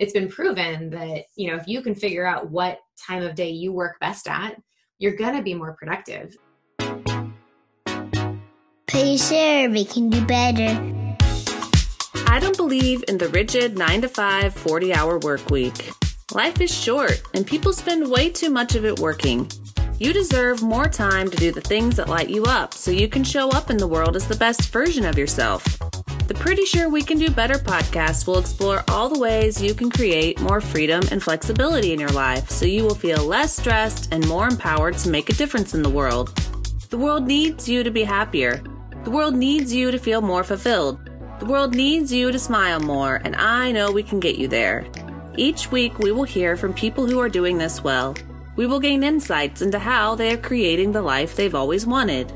it's been proven that, you know, if you can figure out what time of day you work best at, you're going to be more productive. Pretty sure we can do better. I don't believe in the rigid 9 to 5, 40 hour work week. Life is short, and people spend way too much of it working. You deserve more time to do the things that light you up so you can show up in the world as the best version of yourself. The Pretty Sure We Can Do Better podcast will explore all the ways you can create more freedom and flexibility in your life so you will feel less stressed and more empowered to make a difference in the world. The world needs you to be happier. The world needs you to feel more fulfilled. The world needs you to smile more, and I know we can get you there. Each week, we will hear from people who are doing this well we will gain insights into how they are creating the life they've always wanted.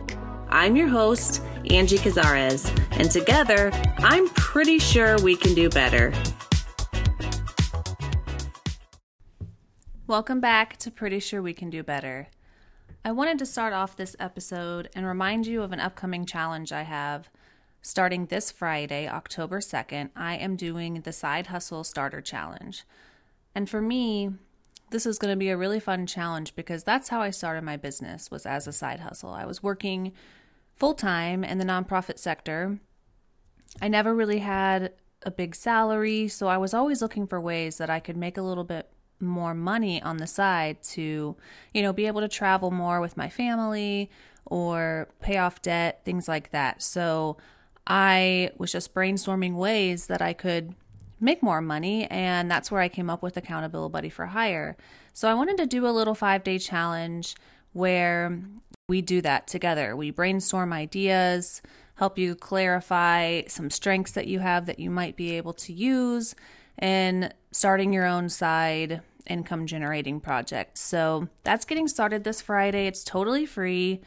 I'm your host, Angie Cazares, and together, I'm pretty sure we can do better. Welcome back to Pretty Sure We Can Do Better. I wanted to start off this episode and remind you of an upcoming challenge I have. Starting this Friday, October 2nd, I am doing the Side Hustle Starter Challenge. And for me, this is going to be a really fun challenge because that's how I started my business was as a side hustle. I was working full time in the nonprofit sector. I never really had a big salary, so I was always looking for ways that I could make a little bit more money on the side to, you know, be able to travel more with my family or pay off debt, things like that. So I was just brainstorming ways that I could make more money. And that's where I came up with Accountabilibuddy for Hire. So I wanted to do a little five day challenge where we do that together. We brainstorm ideas, help you clarify some strengths that you have that you might be able to use, in starting your own side income generating project. So that's getting started this Friday. It's totally free.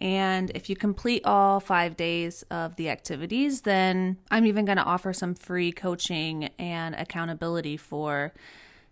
And if you complete all five days of the activities, then I'm even going to offer some free coaching and accountability for,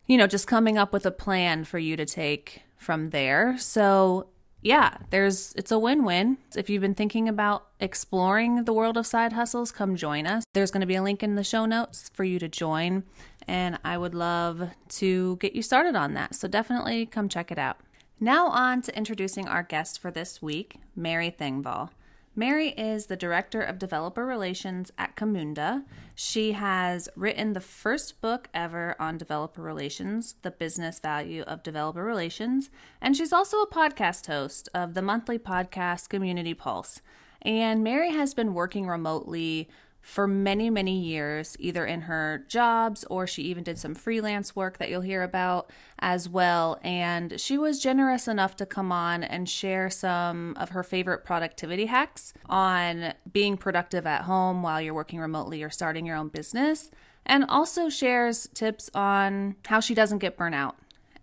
you know, just coming up with a plan for you to take from there. So, yeah, there's it's a win-win. If you've been thinking about exploring the world of side hustles, come join us. There's going to be a link in the show notes for you to join, and I would love to get you started on that. So definitely come check it out. Now, on to introducing our guest for this week, Mary Thengvall. Mary is the Director of Developer Relations at Camunda. She has written the first book ever on developer relations, The Business Value of Developer Relations, and she's also a podcast host of the monthly podcast Community Pulse. And Mary has been working remotely for many, many years, either in her jobs or she even did some freelance work that you'll hear about as well. And she was generous enough to come on and share some of her favorite productivity hacks on being productive at home while you're working remotely or starting your own business. And also shares tips on how she doesn't get burnout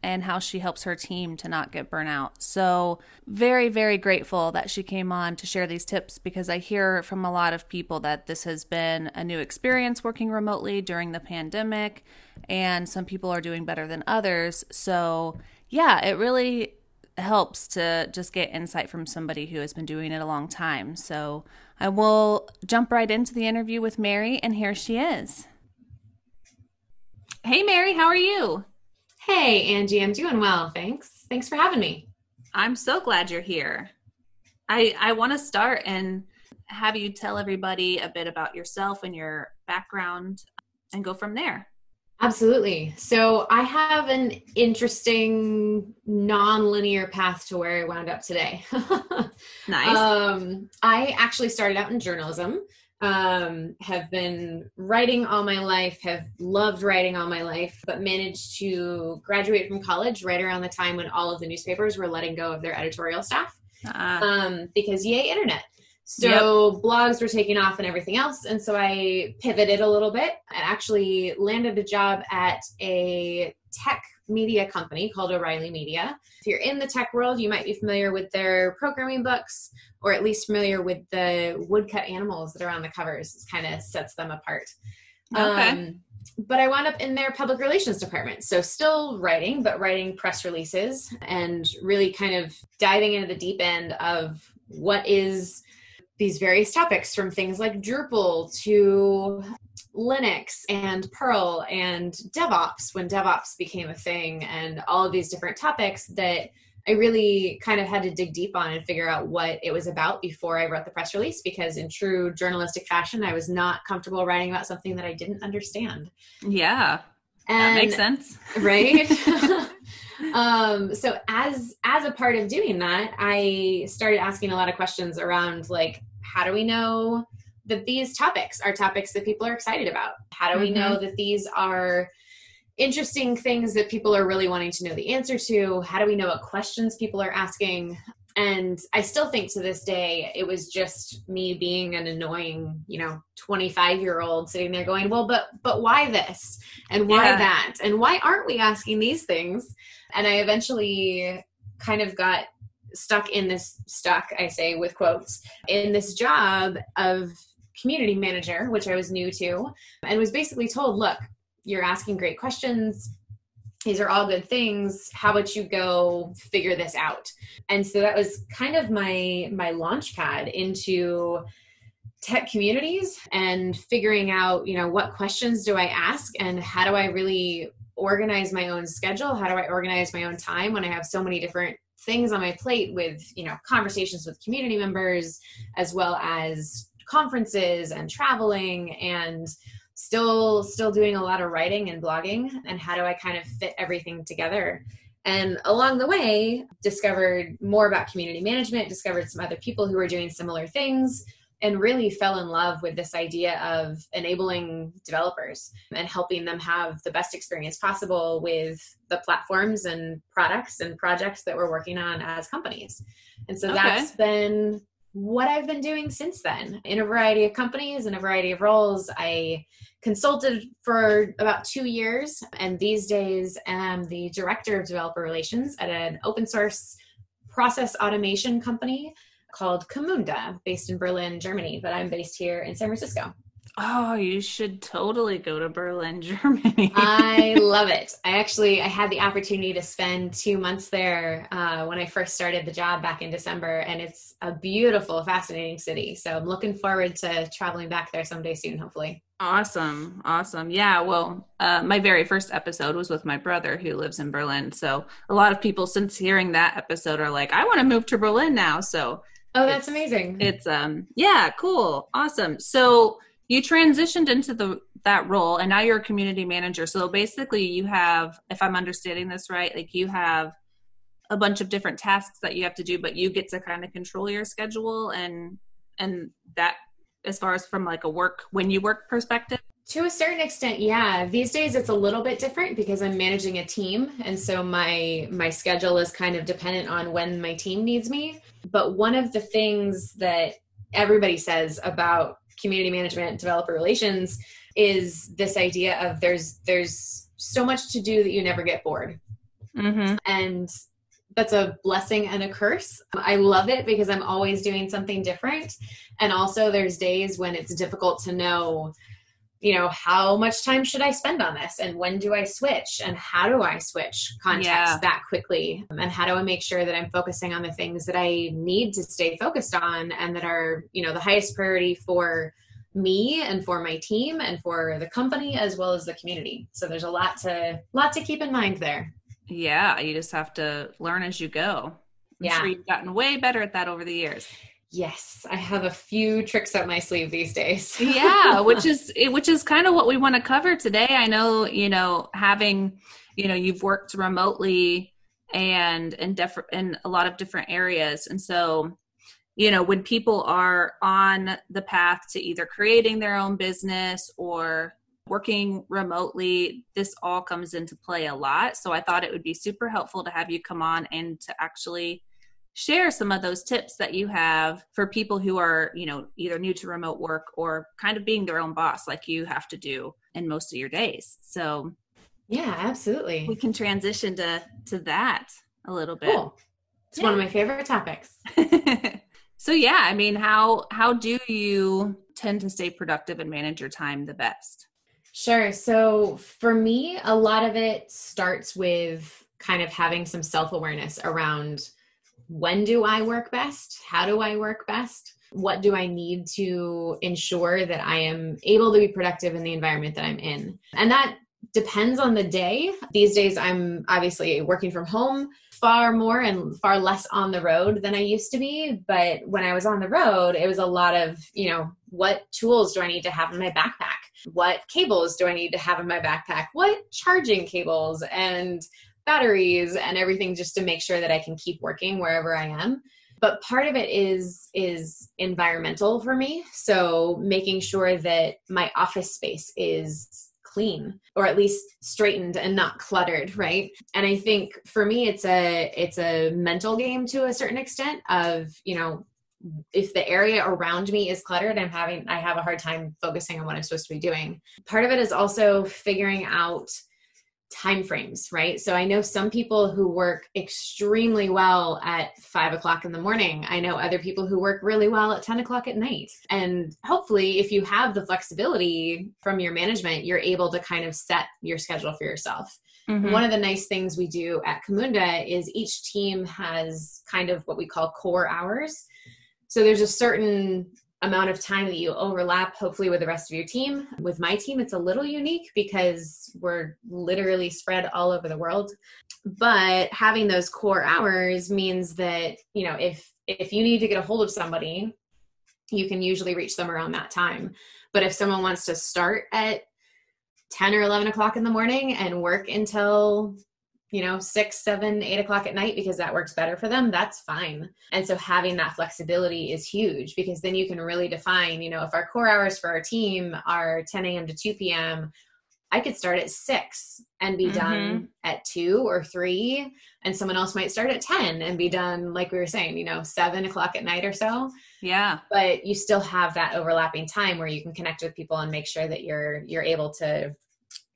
and how she helps her team to not get burnout. So, very, very grateful that she came on to share these tips because I hear from a lot of people that this has been a new experience working remotely during the pandemic, and some people are doing better than others. So, yeah, it really helps to just get insight from somebody who has been doing it a long time. So, I will jump right into the interview with Mary, and here she is. Hey, Mary, how are you? Hey, Angie, I'm doing well. Thanks. Thanks for having me. I'm so glad you're here. I I want to start and have you tell everybody a bit about yourself and your background and go from there. Absolutely. So, I have an interesting non-linear path to where I wound up today. nice. Um, I actually started out in journalism um, have been writing all my life, have loved writing all my life, but managed to graduate from college right around the time when all of the newspapers were letting go of their editorial staff. Uh, um, because yay, internet. So yep. blogs were taking off and everything else. And so I pivoted a little bit and actually landed a job at a tech media company called O'Reilly Media. If you're in the tech world, you might be familiar with their programming books or at least familiar with the woodcut animals that are on the covers. It kind of sets them apart. Okay. Um, but I wound up in their public relations department. So still writing, but writing press releases and really kind of diving into the deep end of what is these various topics from things like Drupal to Linux and Perl and DevOps when DevOps became a thing and all of these different topics that I really kind of had to dig deep on and figure out what it was about before I wrote the press release because, in true journalistic fashion, I was not comfortable writing about something that I didn't understand. Yeah, and, that makes sense, right? um, so as as a part of doing that, I started asking a lot of questions around like, how do we know that these topics are topics that people are excited about? How do we mm-hmm. know that these are interesting things that people are really wanting to know the answer to? How do we know what questions people are asking? And I still think to this day, it was just me being an annoying, you know, 25 year old sitting there going, well, but, but why this? And why yeah. that? And why aren't we asking these things? And I eventually kind of got stuck in this, stuck, I say with quotes, in this job of community manager, which I was new to, and was basically told, look, you're asking great questions. These are all good things. How about you go figure this out? And so that was kind of my my launch pad into tech communities and figuring out you know what questions do i ask and how do i really organize my own schedule? How do i organize my own time when i have so many different things on my plate with you know conversations with community members as well as conferences and traveling and still still doing a lot of writing and blogging and how do i kind of fit everything together and along the way discovered more about community management discovered some other people who were doing similar things and really fell in love with this idea of enabling developers and helping them have the best experience possible with the platforms and products and projects that we're working on as companies and so okay. that's been what I've been doing since then in a variety of companies in a variety of roles. I consulted for about two years, and these days am the director of developer relations at an open source process automation company called Camunda, based in Berlin, Germany. But I'm based here in San Francisco. Oh, you should totally go to Berlin, Germany. I love it. I actually I had the opportunity to spend two months there uh, when I first started the job back in December, and it's a beautiful, fascinating city. So I'm looking forward to traveling back there someday soon, hopefully. Awesome, awesome. Yeah, well, uh, my very first episode was with my brother who lives in Berlin. So a lot of people since hearing that episode are like, I want to move to Berlin now. So oh, that's amazing. It's um, yeah, cool, awesome. So you transitioned into the that role and now you're a community manager. So basically you have if i'm understanding this right like you have a bunch of different tasks that you have to do but you get to kind of control your schedule and and that as far as from like a work when you work perspective? To a certain extent yeah. These days it's a little bit different because i'm managing a team and so my my schedule is kind of dependent on when my team needs me. But one of the things that everybody says about community management developer relations is this idea of there's there's so much to do that you never get bored. Mm-hmm. and that's a blessing and a curse. I love it because i'm always doing something different. And also there's days when it's difficult to know you know how much time should i spend on this? And when do i switch? And how do i switch context yeah. that quickly? And how do i make sure that i'm focusing on the things that i need to stay focused on and that are you know the highest priority for me and for my team and for the company as well as the community? So there's a lot to lot to keep in mind there. Yeah you just have to learn as you go. I'm yeah. sure you've gotten way better at that over the years Yes, I have a few tricks up my sleeve these days. yeah, which is which is kind of what we want to cover today. I know, you know, having, you know, you've worked remotely and in def- in a lot of different areas. And so, you know, when people are on the path to either creating their own business or working remotely, this all comes into play a lot. So I thought it would be super helpful to have you come on and to actually share some of those tips that you have for people who are, you know, either new to remote work or kind of being their own boss like you have to do in most of your days. So, yeah, absolutely. We can transition to to that a little bit. Cool. It's yeah. one of my favorite topics. so, yeah, I mean, how how do you tend to stay productive and manage your time the best? Sure. So, for me, a lot of it starts with kind of having some self-awareness around when do I work best? How do I work best? what do I need to ensure that I am able to be productive in the environment that I'm in? And that depends on the day. These days, I'm obviously working from home far more and far less on the road than I used to be. But when I was on the road, it was a lot of, you know, what tools do I need to have in my backpack? What cables do I need to have in my backpack? What charging cables and batteries and everything just to make sure that I can keep working wherever I am. But part of it is is environmental for me. So making sure that my office space is clean or at least straightened and not cluttered right? And i think for me it's a it's a mental game to a certain extent of you know if the area around me is cluttered i'm having i have a hard time focusing on what i'm supposed to be doing. Part of it is also figuring out time frames, right? So I know some people who work extremely well at five o'clock in the morning. I know other people who work really well at 10 o'clock at night. And hopefully, if you have the flexibility from your management, you're able to kind of set your schedule for yourself. Mm-hmm. One of the nice things we do at Camunda is each team has kind of what we call core hours. So there's a certain amount of time that you overlap hopefully with the rest of your team. With my team it's a little unique because we're literally spread all over the world. But having those core hours means that you know if if you need to get a hold of somebody you can usually reach them around that time. But if someone wants to start at 10 or 11 o'clock in the morning and work until you know, six, seven, eight o'clock at night because that works better for them, that's fine. And so having that flexibility is huge because then you can really define, you know, if our core hours for our team are 10 a.m. to 2 p.m., I could start at six and be mm-hmm. done at two or three, and someone else might start at 10 and be done, like we were saying, you know, seven o'clock at night or so. Yeah. But you still have that overlapping time where you can connect with people and make sure that you're you're able to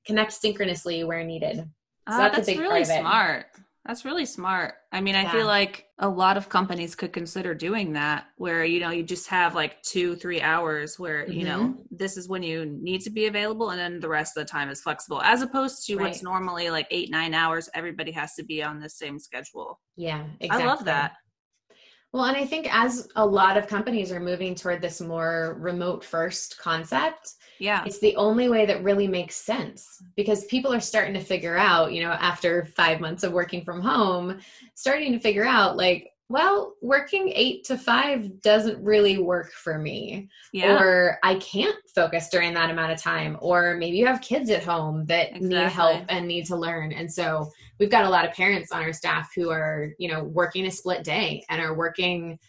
connect synchronously where needed. So uh, that's, that's really smart. That's really smart. I mean, I feel like a lot of companies could consider doing that where, you know, you just have like two, three hours where, mm-hmm. you know, mm-hmm. this is when you need to be available and then the rest of the time is flexible as opposed to right. what's normally like eight, nine hours. Everybody has to be on the same schedule. Yeah, exactly. I love that. Well, and I think as a lot of companies are moving toward this more remote first concept, yeah. It's the only way that really makes sense because people are starting to figure out, you know, after 5 months of working from home, starting to figure out like well, working eight to five doesn't really work for me. Yeah. Or I can't focus during that amount of time. Or maybe you have kids at home that exactly. need help and need to learn. And so we've got a lot of parents on our staff who are, you know, working a split day and are working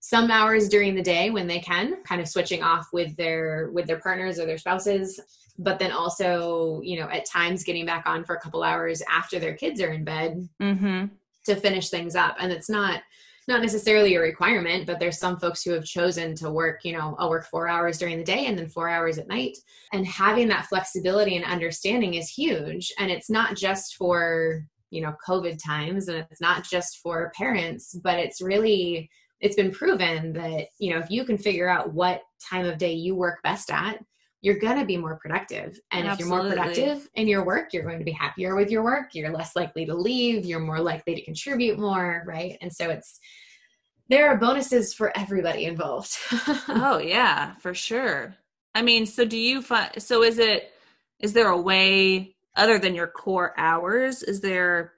some hours during the day when they can, kind of switching off with their with their partners or their spouses but then also you know at times getting back on for a couple hours after their kids are in bed mm-hmm. to finish things up and it's not not necessarily a requirement, but there's some folks who have chosen to work, you know, I'll work four hours during the day and then four hours at night. And having that flexibility and understanding is huge. And it's not just for, you know, COVID times and it's not just for parents, but it's really, it's been proven that, you know, if you can figure out what time of day you work best at, you're going to be more productive. And Absolutely. if you're more productive in your work, you're going to be happier with your work. You're less likely to leave. You're more likely to contribute more, right? And so it's, there are bonuses for everybody involved. oh, yeah, for sure. I mean, so do you find, so is it, is there a way other than your core hours? Is there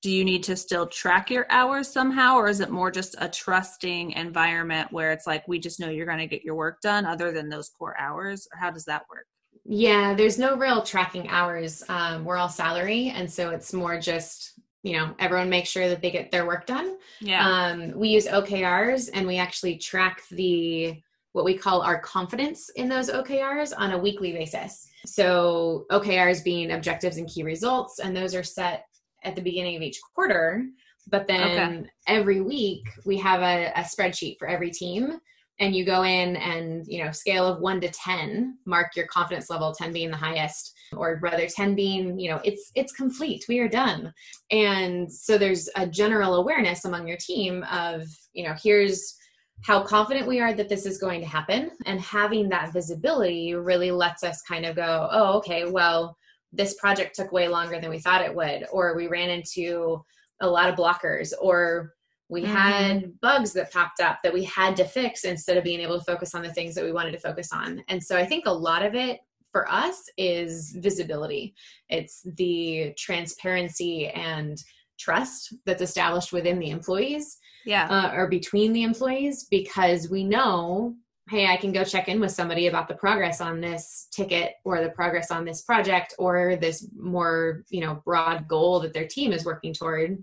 do you need to still track your hours somehow or is it more just a trusting environment where it's like we just know you're going to get your work done other than those core hours? Or how does that work? Yeah there's no real tracking hours. Um, we're all salary and so it's more just you know everyone makes sure that they get their work done. Yeah. Um, we use okrs and we actually track the what we call our confidence in those okrs on a weekly basis. So okrs being objectives and key results and those are set at the beginning of each quarter but then okay. every week we have a, a, spreadsheet for every team and you go in and you know scale of 1 to 10 mark your confidence level 10 being the highest or rather 10 being you know it's it's complete we are done and so there's a general awareness among your team of you know here's how confident we are that this is going to happen and having that visibility really lets us kind of go oh okay well this project took way longer than we thought it would or we ran into a lot of blockers or We Mhm. had bugs that popped up that we had to fix instead of being able to focus on the things that we wanted to focus on. And so I think a lot of it for us is visibility. It's the transparency and trust that's established within the employees Yeah. uh, or between the employees because we know hey i can go check in with somebody about the progress on this ticket or the progress on this project or this more you know broad goal that their team is working toward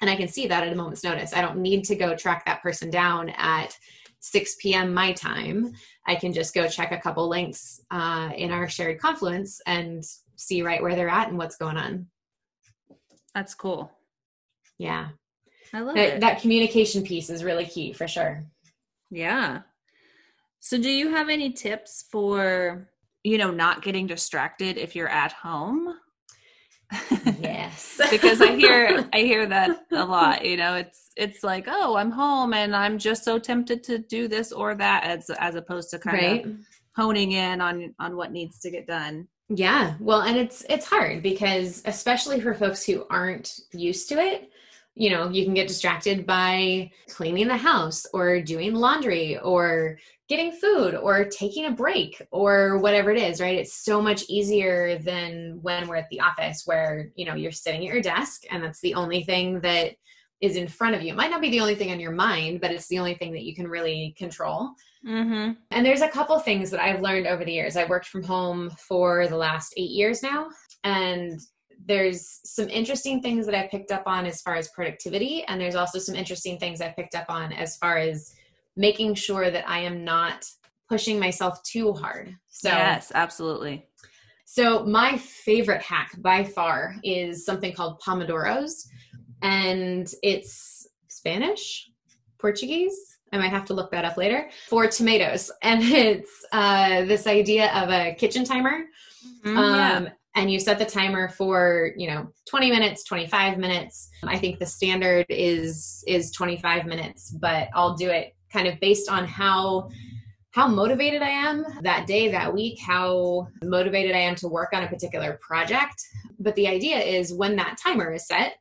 and i can see that at a moment's notice i don't need to go track that person down at 6 p.m my time i can just go check a couple links uh, in our shared confluence and see right where they're at and what's going on That's cool. yeah I love that, it. that communication piece is really key for sure Yeah. So do you have any tips for, you know, not getting distracted if you're at home? yes because I hear I hear that a lot, you know, it's it's like, "Oh, I'm home and I'm just so tempted to do this or that" as as opposed to kind right of honing in on on what needs to get done. yeah well and it's it's hard because especially for folks who aren't used to it you know you can get distracted by cleaning the house or doing laundry or getting food or taking a break or whatever it is right it's so much easier than when we're at the office where you know you're sitting at your desk and that's the only thing that is in front of you it might not be the only thing on your mind but it's the only thing that you can really control Mm-hmm. And there's a couple things that I've learned over the years. I've worked from home for the last eight years now. And there's some interesting things that I've picked up on as far as productivity. And there's also some interesting things I've picked up on as far as making sure that I am not pushing myself too hard. So, yes, absolutely. so my favorite hack by far is something called Pomodoros. And it's Spanish, Portuguese. I might have to look that up later for tomatoes. And it's uh, this idea of a kitchen timer. Mhm, Um, And you set the timer for, you know, 20 minutes, 25 minutes. I think the standard is is 25 minutes, but I'll do it kind of based on how how motivated I am that day, that week, how motivated I am to work on a particular project. But the idea is when that timer is set,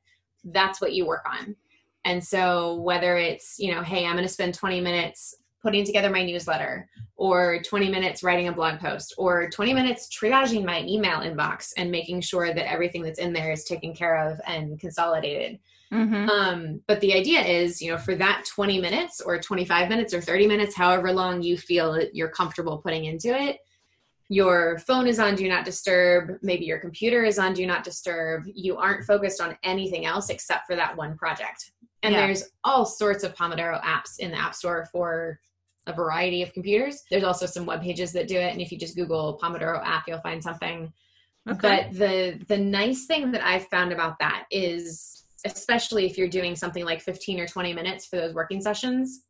that's what you work on. And so whether it's, you know, hey, I'm going to spend 20 minutes putting together my newsletter or 20 minutes writing a blog post or 20 minutes triaging my email inbox and making sure that everything that's in there is taken care of and consolidated. Mhm. Um, but the idea is, you know, for that 20 minutes or 25 minutes or 30 minutes, however long you feel that you're comfortable putting into it, your phone is on do not disturb, maybe your computer is on do not disturb. You aren't focused on anything else except for that one project. And Yeah. there's all sorts of Pomodoro apps in the App Store for a variety of computers. There's also some web pages that do it. And if you just Google Pomodoro app, you'll find something. Okay. But the the nice thing that I've found about that is especially if you're doing something like 15 or 20 minutes for those working sessions,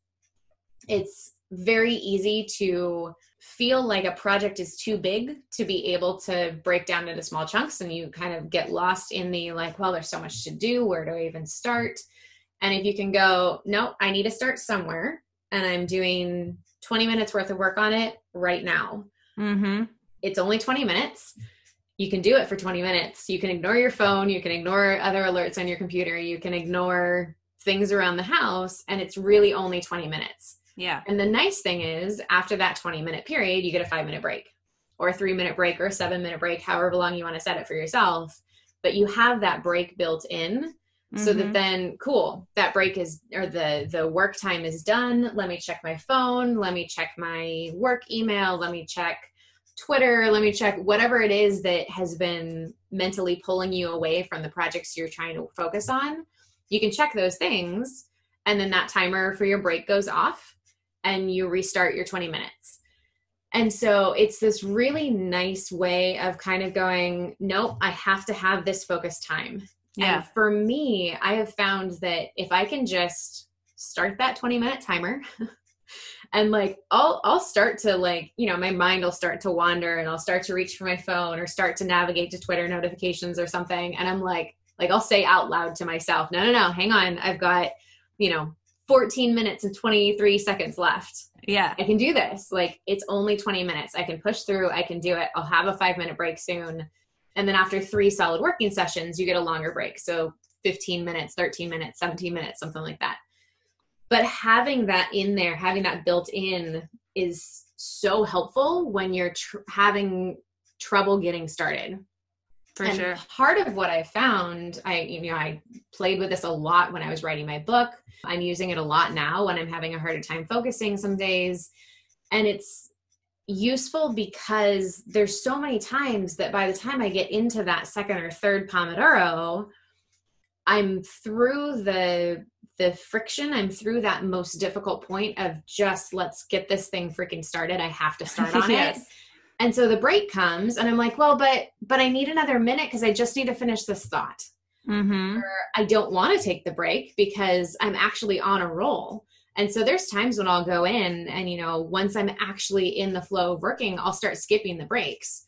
it's very easy to feel like a project is too big to be able to break down into small chunks and you kind of get lost in the like well there's so much to do where do i even start? And if you can go no i need to start somewhere and i'm doing 20 minutes worth of work on it right now. Mhm. it's only 20 minutes you can do it for 20 minutes you can ignore your phone you can ignore other alerts on your computer you can ignore things around the house and it's really only 20 minutes Yeah. and the nice thing is, after that 20 minute period, you get a five minute break or a three minute break or a seven minute break, however long you want to set it for yourself. But you have that break built in so that Mhm. then cool that break is or the the work time is done let me check my phone let me check my work email let me check twitter let me check whatever it is that has been mentally pulling you away from the projects you're trying to focus on you can check those things and then that timer for your break goes off and you restart your 20 minutes and so it's this really nice way of kind of going nope i have to have this focus time Yeah. and for me, I have found that if I can just start that 20 minute timer and like I'll I'll start to like, you know, my mind will start to wander and I'll start to reach for my phone or start to navigate to Twitter notifications or something and I'm like like I'll say out loud to myself, "No, no, no, hang on. I've got, you know, 14 minutes and 23 seconds left. Yeah. I can do this. Like it's only 20 minutes. I can push through. I can do it. I'll have a 5 minute break soon." And then after three solid working sessions, you get a longer break. So 15 minutes, 13 minutes, 17 minutes, something like that. But having that in there having that built in is so helpful when you're tr- having trouble getting started For and sure. part of what I found, I you know, I played with this a lot when I was writing my book. I'm using it a lot now when I'm having a harder time focusing some days. And it's useful because there's so many times that by the time I get into that second or third Pomodoro, I'm through the the friction, I'm through that most difficult point of just let's get this thing freaking started. I have to start on it. And so the break comes and I'm like, well, but but I need another minute because I just need to finish this thought. Mm-hmm. Or I don't want to take the break because I'm actually on a roll. And so there's times when I'll go in and you know, once I'm actually in the flow of working, I'll start skipping the breaks.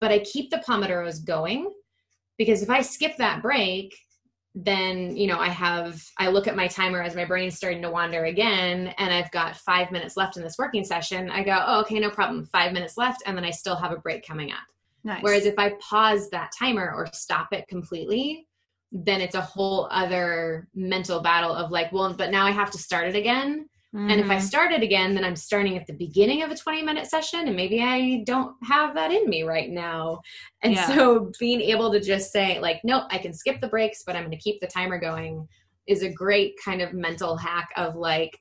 But I keep the pomodoros going because if I skip that break, then you know i have i look at my timer as my brain's starting to wander again and i've got five minutes left in this working session. I go oh, okay no problem five minutes left and then i still have a break coming up. Nice. whereas if i pause that timer or stop it completely then it's a whole other mental battle of like well but now i have to start it again and if I Mhm. start it again, then I'm starting at the beginning of a 20 minute session, and maybe I don't have that in me right now. And Yeah. so being able to just say, like, nope, I can skip the breaks, but I'm going to keep the timer going is a great kind of mental hack of like,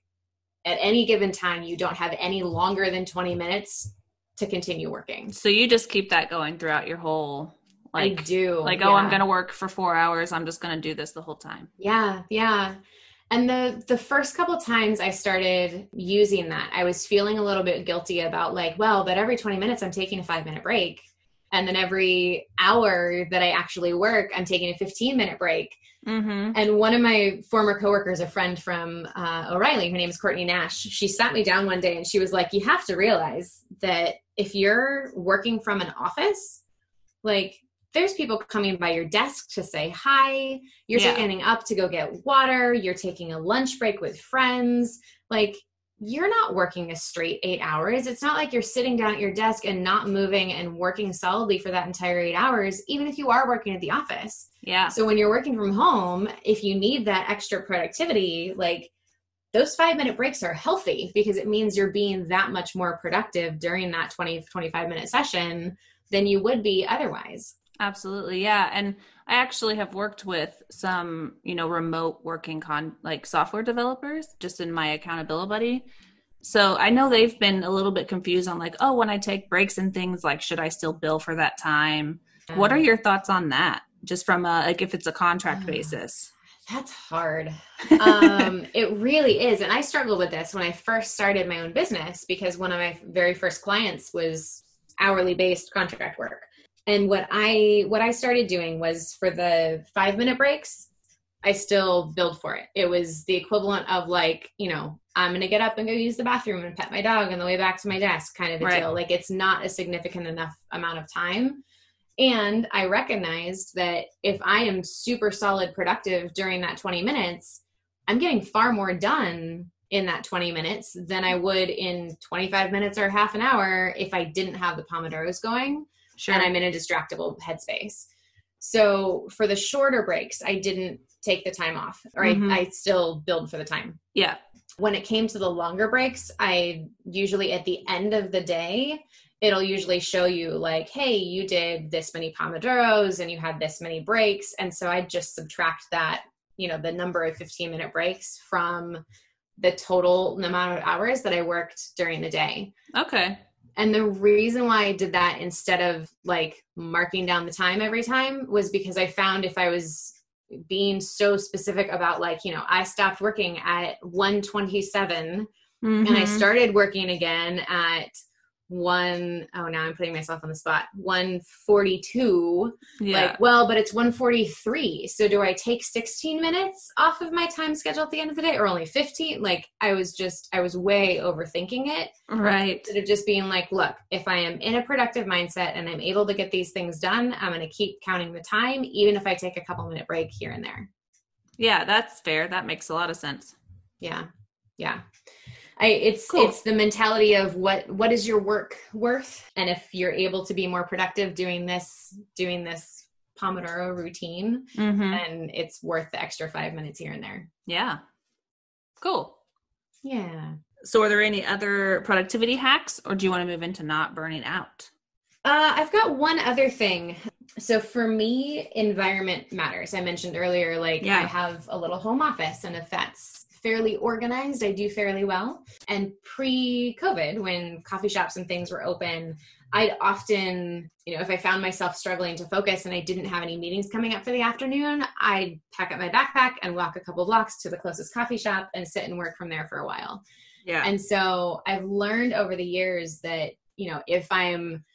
at any given time, you don't have any longer than 20 minutes to continue working. so you just keep that going throughout your whole like I do. like oh i'm gonna work for four hours i'm just gonna do this the whole time Yeah, yeah. And the the first couple times I started using that, I was feeling a little bit guilty about like, well, but every 20 minutes I'm taking a 5-minute break. And then every hour that I actually work, I'm taking a 15 minute break. mm-hmm. And one of my former coworkers, a friend from uh, O'Reilly, her name is Courtney Nash, she sat me down one day and she was like, You have to realize that if you're working from an office, like there's people coming by your desk to say hi, you're Yeah. standing up to go get water, you're taking a lunch break with friends. Like, you're not working a straight eight hours. It's not like you're sitting down at your desk and not moving and working solidly for that entire eight hours, even if you are working at the office. yeah So when you're working from home, if you need that extra productivity, like those five minute breaks are healthy because it means you're being that much more productive during that 20, 25 minute session than you would be otherwise. Absolutely. Yeah. And I actually have worked with some, you know, remote working con like software developers just in my accountability buddy. So I know they've been a little bit confused on like, oh, when I take breaks and things, like, should I still bill for that time? what are Um, your thoughts on that? Just from a, like, if it's a contract Uh, basis. That's hard. um, it really is. And I struggled with this when I first started my own business because one of my very first clients was hourly based contract work. And what I what I started doing was for the five minute breaks, I still billed for it. It was the equivalent of like, you know, I'm gonna get up and go use the bathroom and pet my dog on the way back to my desk kind of a Right. deal. Like it's not a significant enough amount of time. And I recognized that if I am super solid productive during that 20 minutes, I'm getting far more done in that 20 minutes than I would in 25 minutes or half an hour if I didn't have the Pomodoros going Sure. and I'm in a distractible headspace. So for the shorter breaks, I didn't take the time off, or Mhm. I, I still build for the time. yeah. When it came to the longer breaks, I usually at the end of the day, it'll usually show you like, hey, you did this many Pomodoros and you had this many breaks. And so I just subtract that, you know, the number of 15 minute breaks from the total amount of hours that I worked during the day. Okay. And the reason why I did that instead of like marking down the time every time was because I found if I was being so specific about like, you know, I stopped working at 127 and I Mhm. started working again at one oh now I'm putting myself on the spot. 142 yeah. like well but it's 143 so do i take 16 minutes off of my time schedule at the end of the day or only 15 like i was just i was way overthinking it right. instead of just being like look if i am in a productive mindset and i'm able to get these things done i'm going to keep counting the time even if i take a couple minute break here and there Yeah, that's fair. That makes a lot of sense. yeah yeah I, it's Cool. it's the mentality of what what is your work worth and if you're able to be more productive doing this doing this pomodoro routine Mm-hmm. and it's worth the extra five minutes here and there. Yeah. Cool. Yeah. So, are there any other productivity hacks, or do you want to move into not burning out? Uh, I've got one other thing. So for me, environment matters. I mentioned earlier, like Yeah. I have a little home office, and if that's fairly organized, I do fairly well. And pre COVID, when coffee shops and things were open, I'd often, you know, if I found myself struggling to focus and I didn't have any meetings coming up for the afternoon, I'd pack up my backpack and walk a couple blocks to the closest coffee shop and sit and work from there for a while. Yeah. And so I've learned over the years that, you know, if I'm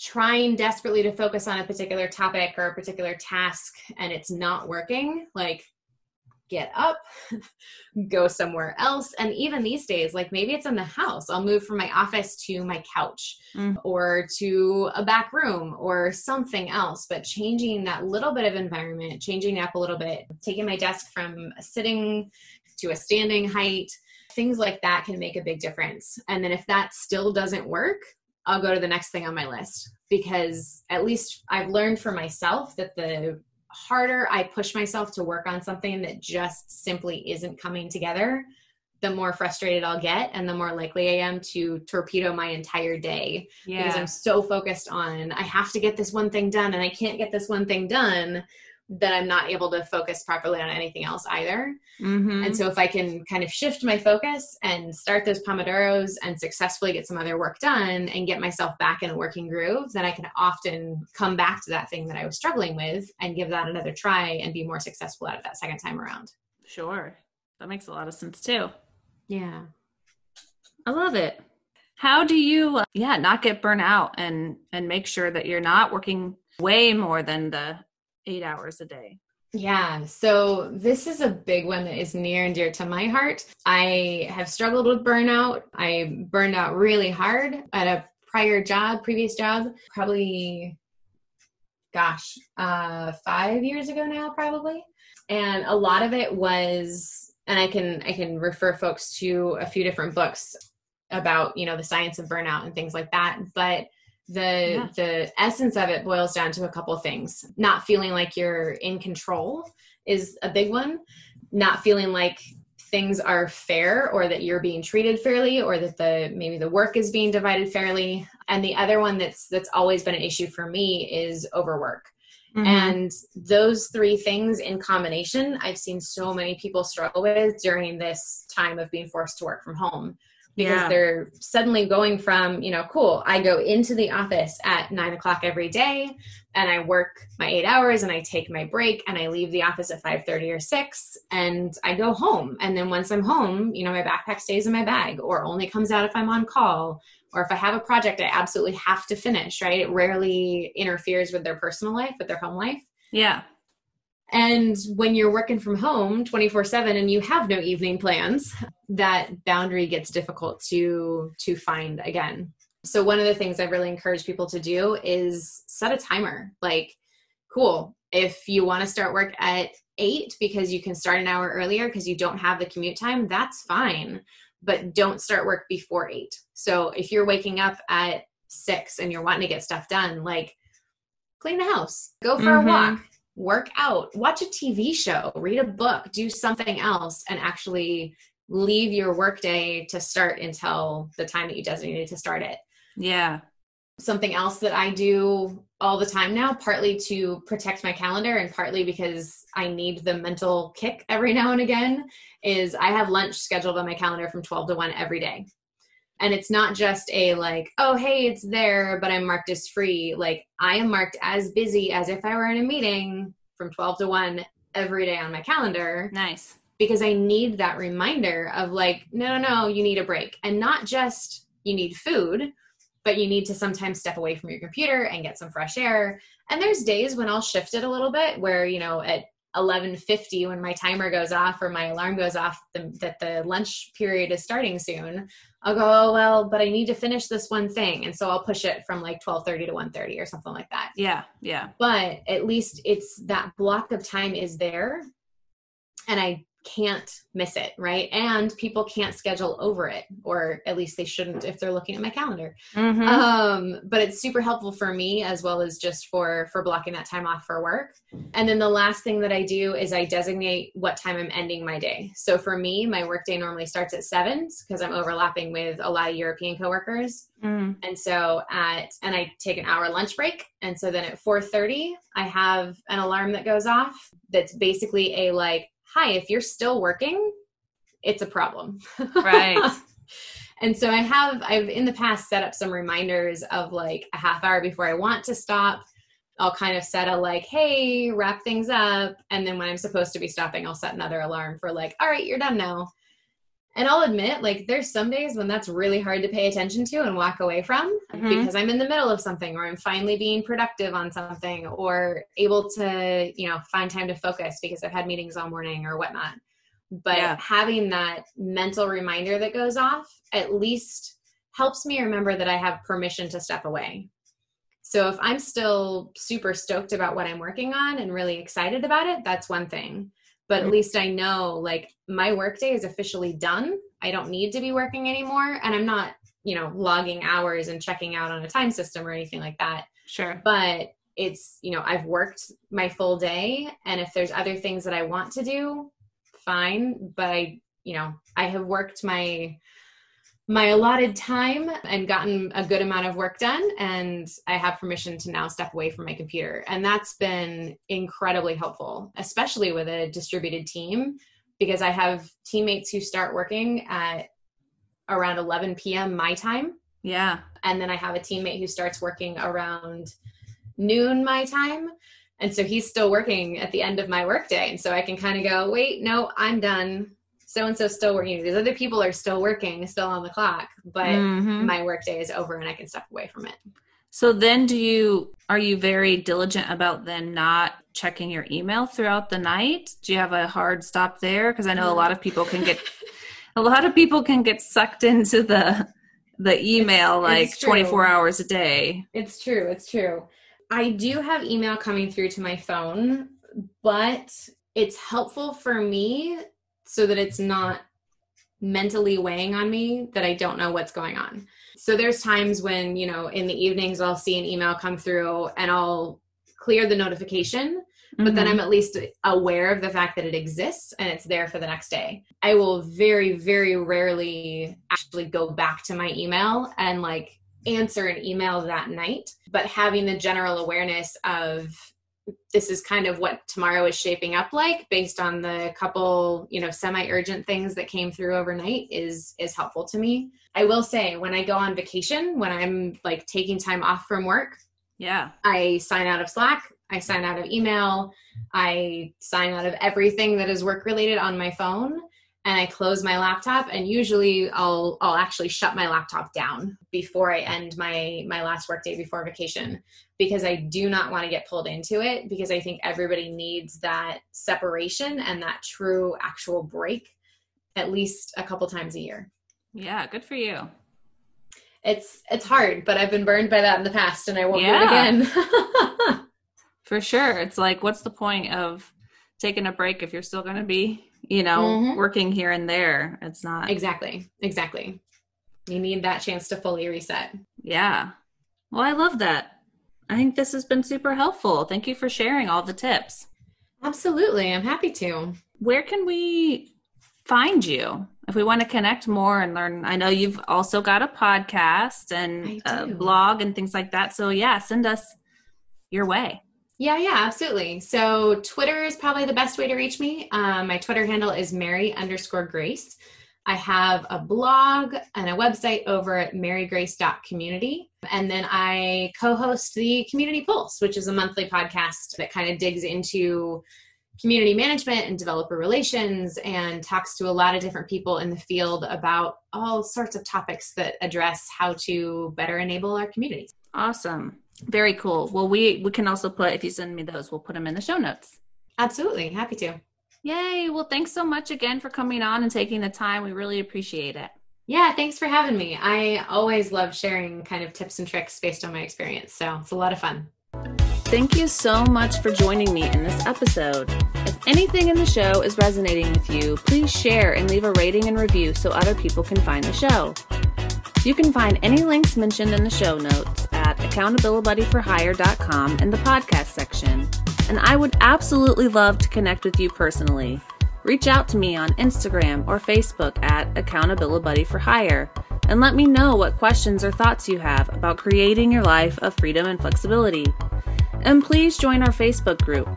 trying desperately to focus on a particular topic or a particular task and it's not working, like get up, go somewhere else. And even these days, like maybe it's in the house, I'll move from my office to my couch Mm. or to a back room or something else. But changing that little bit of environment, changing up a little bit, taking my desk from a sitting to a standing height, things like that can make a big difference. And then if that still doesn't work, I'll go to the next thing on my list because at least I've learned for myself that the harder I push myself to work on something that just simply isn't coming together, the more frustrated I'll get and the more likely I am to torpedo my entire day. Because I'm so focused on I have to get this one thing done and I can't get this one thing done that I'm not able to focus properly on anything else either. Mhm. And so if I can kind of shift my focus and start those pomodoros and successfully get some other work done and get myself back in a working groove, then I can often come back to that thing that I was struggling with and give that another try and be more successful at it that second time around. Sure. That makes a lot of sense too. Yeah. I love it. How do you uh, yeah, not get burnt out and and make sure that you're not working way more than the 8 hours a day? Yeah, so this is a big one that is near and dear to my heart. I have struggled with burnout. I burned out really hard at a prior job, previous job, probably, gosh, uh, five years ago now, probably. And a lot of it was, and I can I can refer folks to a few different books about you know the science of burnout and things like that, but the Yeah. the essence of it boils down to a couple of things. Not feeling like you're in control is a big one. Not feeling like things are fair or that you're being treated fairly or that the maybe the work is being divided fairly. And the other one that's that's always been an issue for me is overwork Mm-hmm. and those three things in combination i've seen so many people struggle with during this time of being forced to work from home because Yeah. they're suddenly going from you know cool i go into the office at nine o'clock every day and i work my eight hours and i take my break and i leave the office at 5.30 or 6 and i go home and then once i'm home you know my backpack stays in my bag or only comes out if i'm on call or if i have a project i absolutely have to finish right it rarely interferes with their personal life with their home life yeah. and when you're working from home 24 7 and you have no evening plans, that boundary gets difficult to to find again. So one of the things I've really encourage people to do is set a timer. Like, cool, if you want to start work at eight because you can start an hour earlier because you don't have the commute time, that's fine. But don't start work before eight. So if you're waking up at six and you're wanting to get stuff done, like clean the house, go for Mhm. a walk, work out, watch a TV show, read a book, do something else, and actually leave your workday to start until the time that you designated to start it. Yeah. Something else that I do all the time now, partly to protect my calendar and partly because I need the mental kick every now and again, is I have lunch scheduled on my calendar from 12 to 1 every day. And it's not just a like, oh, hey, it's there, but I'm marked as free. Like, I am marked as busy as if I were in a meeting from 12 to 1 every day on my calendar Nice. because I need that reminder of like, no, no, no, you need a break. And not just you need food, but you need to sometimes step away from your computer and get some fresh air. And there's days when I'll shift it a little bit where, you know, at 11:50 when my timer goes off or my alarm goes off the, that the lunch period is starting soon, I'll go, oh, well, but I need to finish this one thing. And so I'll push it from like 12:30 to 1:30 or something like that Yeah. Yeah. but at least it's that block of time is there and i can't miss it, right? And people can't schedule over it, or at least they shouldn't if they're looking at my calendar. Mhm. Um, but it's super helpful for me as well as just for for blocking that time off for work. And then the last thing that I do is I designate what time I'm ending my day. So for me, my workday normally starts at seven because I'm overlapping with a lot of European coworkers. Mm. And so at and I take an hour lunch break. And so then at 4:30, I have an alarm that goes off that's basically a like, "Hi, if you're still working, it's a problem." Right. and so I have I've in the past set up some reminders of like a half hour before I want to stop. I'll kind of set a like, "Hey, wrap things up." And then when I'm supposed to be stopping, I'll set another alarm for like, "All right, you're done now." And I'll admit, like, there's some days when that's really hard to pay attention to and walk away from Mhm. because I'm in the middle of something or I'm finally being productive on something or able to, you know, find time to focus because I've had meetings all morning or whatnot. But Yeah. having that mental reminder that goes off at least helps me remember that I have permission to step away. So if I'm still super stoked about what I'm working on and really excited about it, that's one thing. But at least I know like my workday is officially done. I don't need to be working anymore. And I'm not, you know, logging hours and checking out on a time system or anything like that. Sure. But it's, you know, I've worked my full day. And if there's other things that I want to do, fine. But I, you know, I have worked my my allotted time and gotten a good amount of work done and i have permission to now step away from my computer. And that's been incredibly helpful especially with a distributed team because i have teammates who start working at around 11 p.m my time. Yeah. and then i have a teammate who starts working around noon my time. And so he's still working at the end of my workday. And so i can kind of go wait no i'm done so and so still working these other people are still working still on the clock but Mhm. my workday is over and i can step away from it So then do you are you very diligent about then not checking your email throughout the night? Do you have a hard stop there because I know a lot of people can get a lot of people can get sucked into the the email It's- like it's 24 hours a day. It's true. It's true. I do have email coming through to my phone, but it's helpful for me so that it's not mentally weighing on me that I don't know what's going on. So there's times when, you know, in the evenings I'll see an email come through and I'll clear the notification, but then Mhm. I'm at least aware of the fact that it exists and it's there for the next day. I will very, very rarely actually go back to my email and like answer an email that night, but having the general awareness of this is kind of what tomorrow is shaping up like based on the couple you know semi-urgent things that came through overnight is is helpful to me i will say when i go on vacation when i'm like taking time off from work yeah. I sign out of Slack, I sign out of email, I sign out of everything that is work related on my phone and I close my laptop and usually I'll I'll actually shut my laptop down before I end my my last workday before vacation because I do not want to get pulled into it because I think everybody needs that separation and that true actual break at least a couple times a year. Yeah, good for you. It's it's hard, but I've been burned by that in the past and I won't do it again. For sure. It's like what's the point of taking a break if you're still going to be, you know, Mhm. working here and there? It's not Exactly. Exactly. You need that chance to fully reset. Yeah. Well, I love that. I think this has been super helpful. Thank you for sharing all the tips. Absolutely. I'm happy to. Where can we find you if we want to connect more and learn? I know you've also got a podcast and a blog and things like that. So, yeah, send us your way. Yeah, yeah, absolutely. So Twitter is probably the best way to reach me. Um, my Twitter handle is Mary underscore Grace. I have a blog and a website over at marygrace.community. And then I co host the Community Pulse, which is a monthly podcast that kind of digs into community management and developer relations and talks to a lot of different people in the field about all sorts of topics that address how to better enable our communities. Awesome. Very cool. Well, we, we can also put, if you send me those, we'll put them in the show notes. Absolutely. Happy to. Yay. Well, thanks so much again for coming on and taking the time. We really appreciate it. Yeah, thanks for having me. I always love sharing kind of tips and tricks based on my experience. So it's a lot of fun. Thank you so much for joining me in this episode. If anything in the show is resonating with you, please share and leave a rating and review so other people can find the show. You can find any links mentioned in the show notes at accountabilibuddyforhire.com in the podcast section. And I would absolutely love to connect with you personally. Reach out to me on Instagram or Facebook at Accountabilibuddy for Hire and let me know what questions or thoughts you have about creating your life of freedom and flexibility. And please join our Facebook group.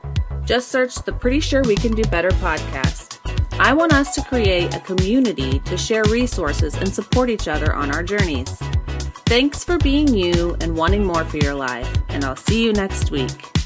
Just search the Pretty Sure We Can Do Better podcast. I want us to create a community to share resources and support each other on our journeys. Thanks for being you and wanting more for your life, and I'll see you next week.